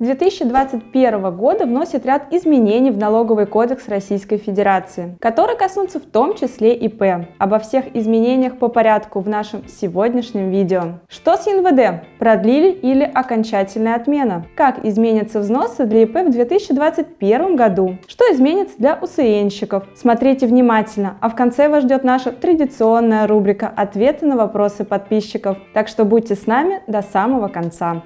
с 2021 года вносит ряд изменений в налоговый кодекс Российской Федерации, которые коснутся в том числе ИП. Обо всех изменениях по порядку в нашем сегодняшнем видео. Что с НВД? Продлили или окончательная отмена? Как изменятся взносы для ИП в 2021 году? Что изменится для УСНщиков? Смотрите внимательно, а в конце вас ждет наша традиционная рубрика «Ответы на вопросы подписчиков». Так что будьте с нами до самого конца.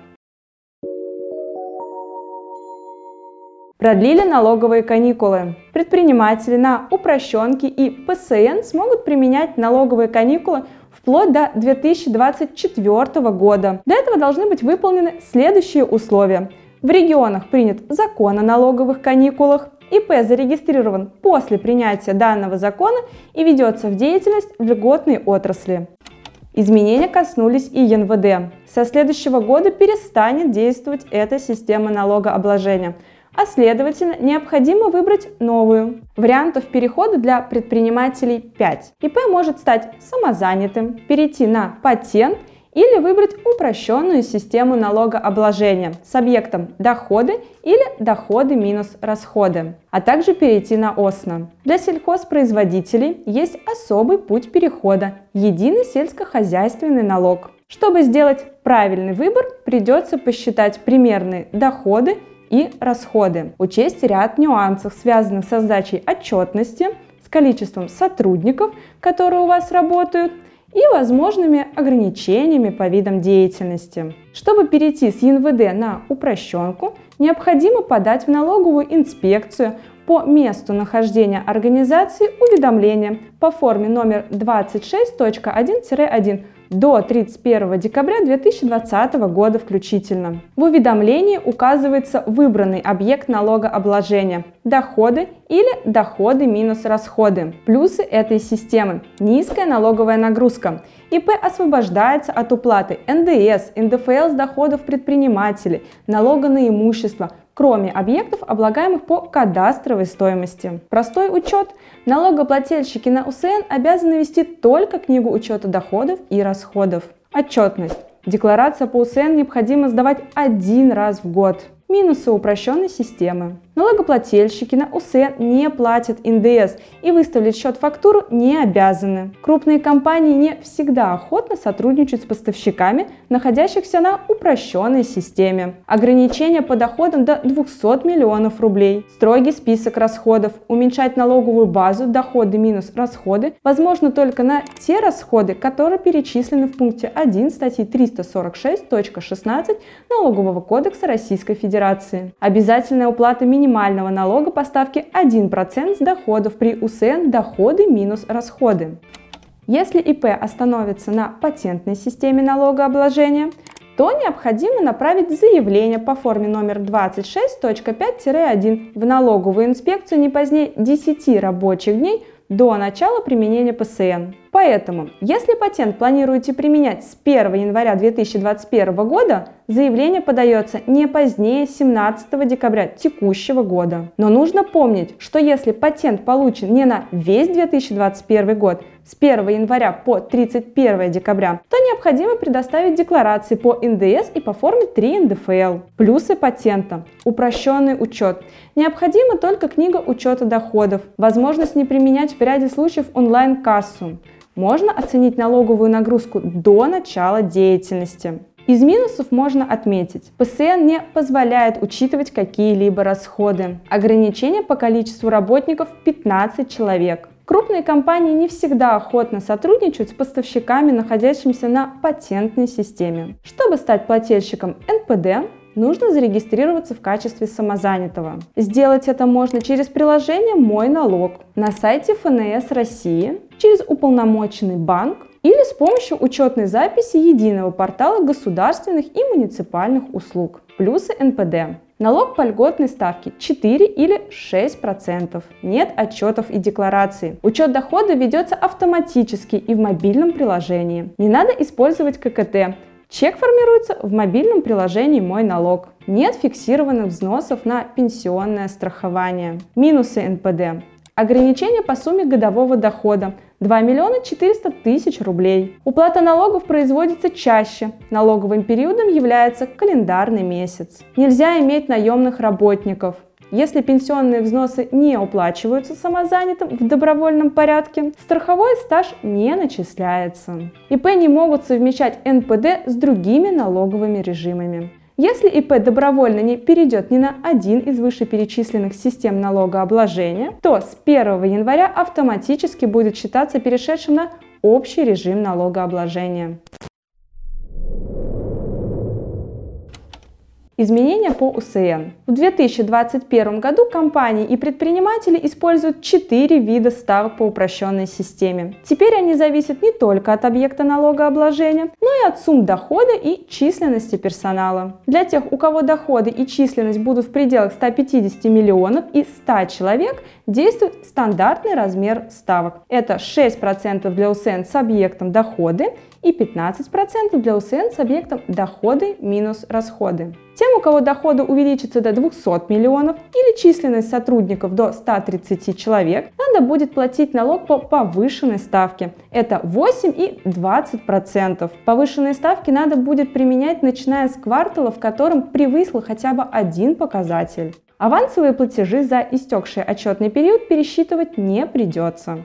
Продлили налоговые каникулы. Предприниматели на упрощенке и ПСН смогут применять налоговые каникулы вплоть до 2024 года. Для этого должны быть выполнены следующие условия. В регионах принят закон о налоговых каникулах, ИП зарегистрирован после принятия данного закона и ведется в деятельность в льготной отрасли. Изменения коснулись и ЕНВД. Со следующего года перестанет действовать эта система налогообложения – а следовательно необходимо выбрать новую. Вариантов перехода для предпринимателей 5. ИП может стать самозанятым, перейти на патент или выбрать упрощенную систему налогообложения с объектом доходы или доходы минус расходы, а также перейти на ОСНО. Для сельхозпроизводителей есть особый путь перехода – единый сельскохозяйственный налог. Чтобы сделать правильный выбор, придется посчитать примерные доходы и расходы. Учесть ряд нюансов, связанных со сдачей отчетности, с количеством сотрудников, которые у вас работают, и возможными ограничениями по видам деятельности. Чтобы перейти с ЕНВД на упрощенку, необходимо подать в налоговую инспекцию по месту нахождения организации уведомление по форме номер 26.1-1 до 31 декабря 2020 года включительно. В уведомлении указывается выбранный объект налогообложения – доходы или доходы минус расходы. Плюсы этой системы – низкая налоговая нагрузка. ИП освобождается от уплаты НДС, НДФЛ с доходов предпринимателей, налога на имущество – кроме объектов, облагаемых по кадастровой стоимости. Простой учет. Налогоплательщики на УСН обязаны вести только книгу учета доходов и расходов. Отчетность. Декларация по УСН необходимо сдавать один раз в год. Минусы упрощенной системы. Налогоплательщики на УСН не платят НДС и выставить счет-фактуру не обязаны. Крупные компании не всегда охотно сотрудничают с поставщиками, находящихся на упрощенной системе. Ограничения по доходам до 200 миллионов рублей. Строгий список расходов. Уменьшать налоговую базу доходы минус расходы возможно только на те расходы, которые перечислены в пункте 1 статьи 346.16 Налогового кодекса Российской Федерации. Обязательная уплата минимального минимального налога по ставке 1% с доходов при УСН доходы минус расходы. Если ИП остановится на патентной системе налогообложения, то необходимо направить заявление по форме номер 26.5-1 в налоговую инспекцию не позднее 10 рабочих дней до начала применения ПСН. Поэтому, если патент планируете применять с 1 января 2021 года, заявление подается не позднее 17 декабря текущего года. Но нужно помнить, что если патент получен не на весь 2021 год, с 1 января по 31 декабря, то необходимо предоставить декларации по НДС и по форме 3 НДФЛ. Плюсы патента. Упрощенный учет. Необходима только книга учета доходов. Возможность не применять в ряде случаев онлайн-кассу можно оценить налоговую нагрузку до начала деятельности. Из минусов можно отметить, ПСН не позволяет учитывать какие-либо расходы. Ограничение по количеству работников 15 человек. Крупные компании не всегда охотно сотрудничают с поставщиками, находящимися на патентной системе. Чтобы стать плательщиком НПД, нужно зарегистрироваться в качестве самозанятого. Сделать это можно через приложение «Мой налог» на сайте ФНС России, через уполномоченный банк или с помощью учетной записи единого портала государственных и муниципальных услуг. Плюсы НПД. Налог по льготной ставке 4 или 6%. Нет отчетов и деклараций. Учет дохода ведется автоматически и в мобильном приложении. Не надо использовать ККТ. Чек формируется в мобильном приложении «Мой налог». Нет фиксированных взносов на пенсионное страхование. Минусы НПД. Ограничение по сумме годового дохода 2 миллиона 400 тысяч рублей. Уплата налогов производится чаще. Налоговым периодом является календарный месяц. Нельзя иметь наемных работников. Если пенсионные взносы не уплачиваются самозанятым в добровольном порядке, страховой стаж не начисляется. ИП не могут совмещать НПД с другими налоговыми режимами. Если ИП добровольно не перейдет ни на один из вышеперечисленных систем налогообложения, то с 1 января автоматически будет считаться перешедшим на общий режим налогообложения. Изменения по УСН. В 2021 году компании и предприниматели используют 4 вида ставок по упрощенной системе. Теперь они зависят не только от объекта налогообложения, но и от сумм дохода и численности персонала. Для тех, у кого доходы и численность будут в пределах 150 миллионов и 100 человек, действует стандартный размер ставок. Это 6% для УСН с объектом доходы и 15% для УСН с объектом доходы минус расходы. Тем, у кого доходы увеличатся до 200 миллионов или численность сотрудников до 130 человек, надо будет платить налог по повышенной ставке. Это 8 и 20%. Повышенные ставки надо будет применять начиная с квартала, в котором превысил хотя бы один показатель. Авансовые платежи за истекший отчетный период пересчитывать не придется.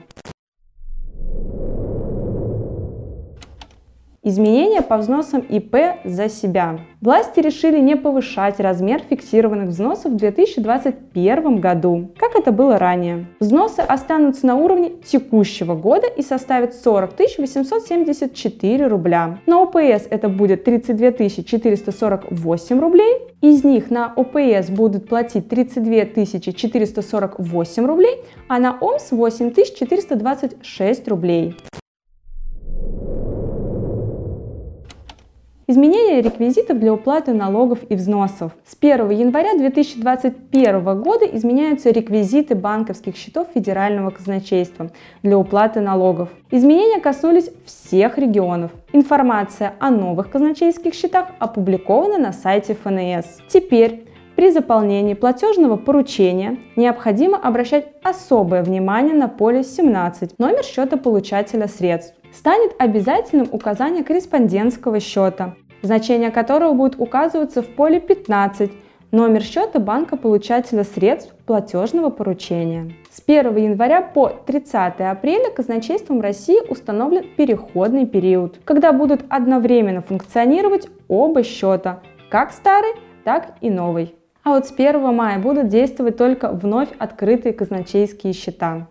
Изменения по взносам ИП за себя. Власти решили не повышать размер фиксированных взносов в 2021 году, как это было ранее. Взносы останутся на уровне текущего года и составят 40 874 рубля. На ОПС это будет 32 448 рублей. Из них на ОПС будут платить 32 448 рублей, а на ОМС 8 426 рублей. Изменение реквизитов для уплаты налогов и взносов. С 1 января 2021 года изменяются реквизиты банковских счетов Федерального казначейства для уплаты налогов. Изменения коснулись всех регионов. Информация о новых казначейских счетах опубликована на сайте ФНС. Теперь при заполнении платежного поручения необходимо обращать особое внимание на поле 17 номер счета получателя средств станет обязательным указание корреспондентского счета, значение которого будет указываться в поле 15, номер счета банка получателя средств платежного поручения. С 1 января по 30 апреля казначейством России установлен переходный период, когда будут одновременно функционировать оба счета, как старый, так и новый. А вот с 1 мая будут действовать только вновь открытые казначейские счета.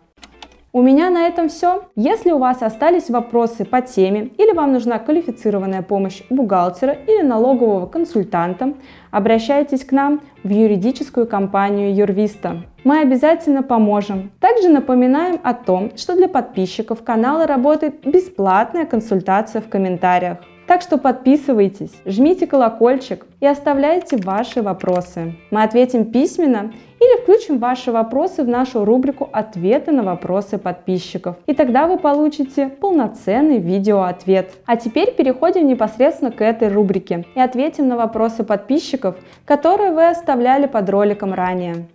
У меня на этом все. Если у вас остались вопросы по теме или вам нужна квалифицированная помощь бухгалтера или налогового консультанта, обращайтесь к нам в юридическую компанию Юрвиста. Мы обязательно поможем. Также напоминаем о том, что для подписчиков канала работает бесплатная консультация в комментариях. Так что подписывайтесь, жмите колокольчик и оставляйте ваши вопросы. Мы ответим письменно или включим ваши вопросы в нашу рубрику «Ответы на вопросы подписчиков». И тогда вы получите полноценный видеоответ. А теперь переходим непосредственно к этой рубрике и ответим на вопросы подписчиков, которые вы оставляли под роликом ранее.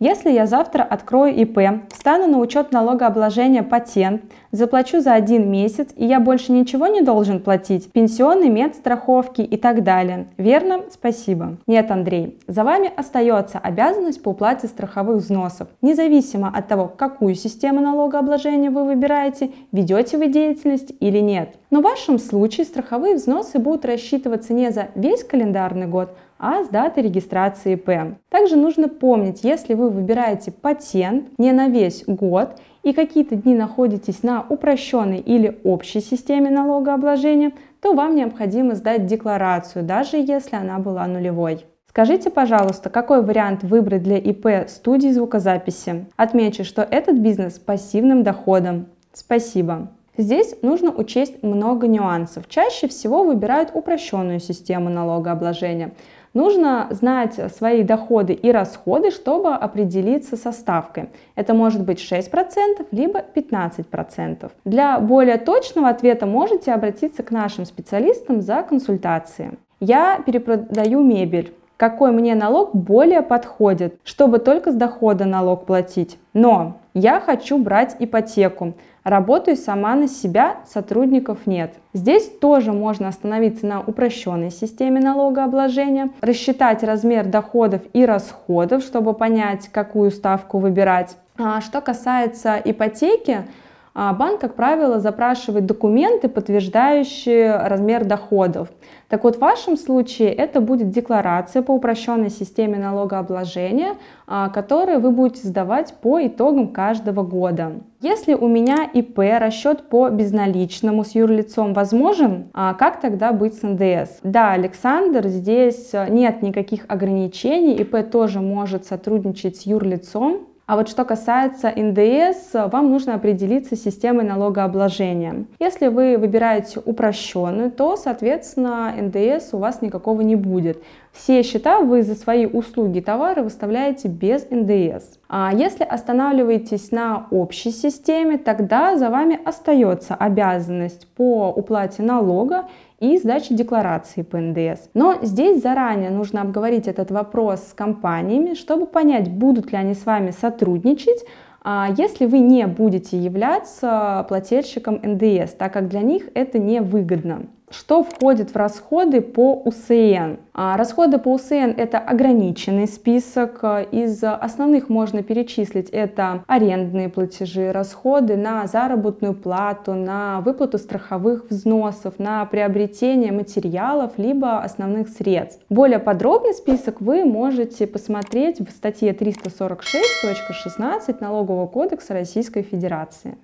Если я завтра открою ИП, встану на учет налогообложения патент, заплачу за один месяц, и я больше ничего не должен платить, пенсионный, медстраховки и так далее. Верно? Спасибо. Нет, Андрей, за вами остается обязанность по уплате страховых взносов, независимо от того, какую систему налогообложения вы выбираете, ведете вы деятельность или нет. Но в вашем случае страховые взносы будут рассчитываться не за весь календарный год, а с даты регистрации ИП. Также нужно помнить, если вы выбираете патент не на весь год и какие-то дни находитесь на упрощенной или общей системе налогообложения, то вам необходимо сдать декларацию, даже если она была нулевой. Скажите, пожалуйста, какой вариант выбрать для ИП студии звукозаписи? Отмечу, что этот бизнес с пассивным доходом. Спасибо. Здесь нужно учесть много нюансов. Чаще всего выбирают упрощенную систему налогообложения. Нужно знать свои доходы и расходы, чтобы определиться со ставкой. Это может быть 6% либо 15%. Для более точного ответа можете обратиться к нашим специалистам за консультацией. Я перепродаю мебель. какой мне налог более подходит, чтобы только с дохода налог платить. Но я хочу брать ипотеку. Работаю сама на себя, сотрудников нет. Здесь тоже можно остановиться на упрощенной системе налогообложения, рассчитать размер доходов и расходов, чтобы понять, какую ставку выбирать. А что касается ипотеки, банк, как правило, запрашивает документы, подтверждающие размер доходов. Так вот, в вашем случае это будет декларация по упрощенной системе налогообложения, а, которую вы будете сдавать по итогам каждого года. Если у меня ИП, расчет по безналичному с юрлицом возможен, а как тогда быть с НДС? Да, Александр, здесь нет никаких ограничений, ИП тоже может сотрудничать с юрлицом, а вот что касается НДС, вам нужно определиться с системой налогообложения. Если вы выбираете упрощенную, то, соответственно, НДС у вас никакого не будет. Все счета вы за свои услуги, товары выставляете без НДС. А если останавливаетесь на общей системе, тогда за вами остается обязанность по уплате налога и сдачи декларации по НДС. Но здесь заранее нужно обговорить этот вопрос с компаниями, чтобы понять, будут ли они с вами сотрудничать, а если вы не будете являться плательщиком НДС, так как для них это невыгодно. Что входит в расходы по УСН? А, расходы по УСН это ограниченный список. Из основных можно перечислить это арендные платежи, расходы на заработную плату, на выплату страховых взносов, на приобретение материалов либо основных средств. Более подробный список вы можете посмотреть в статье 346.16 Налогового кодекса Российской Федерации.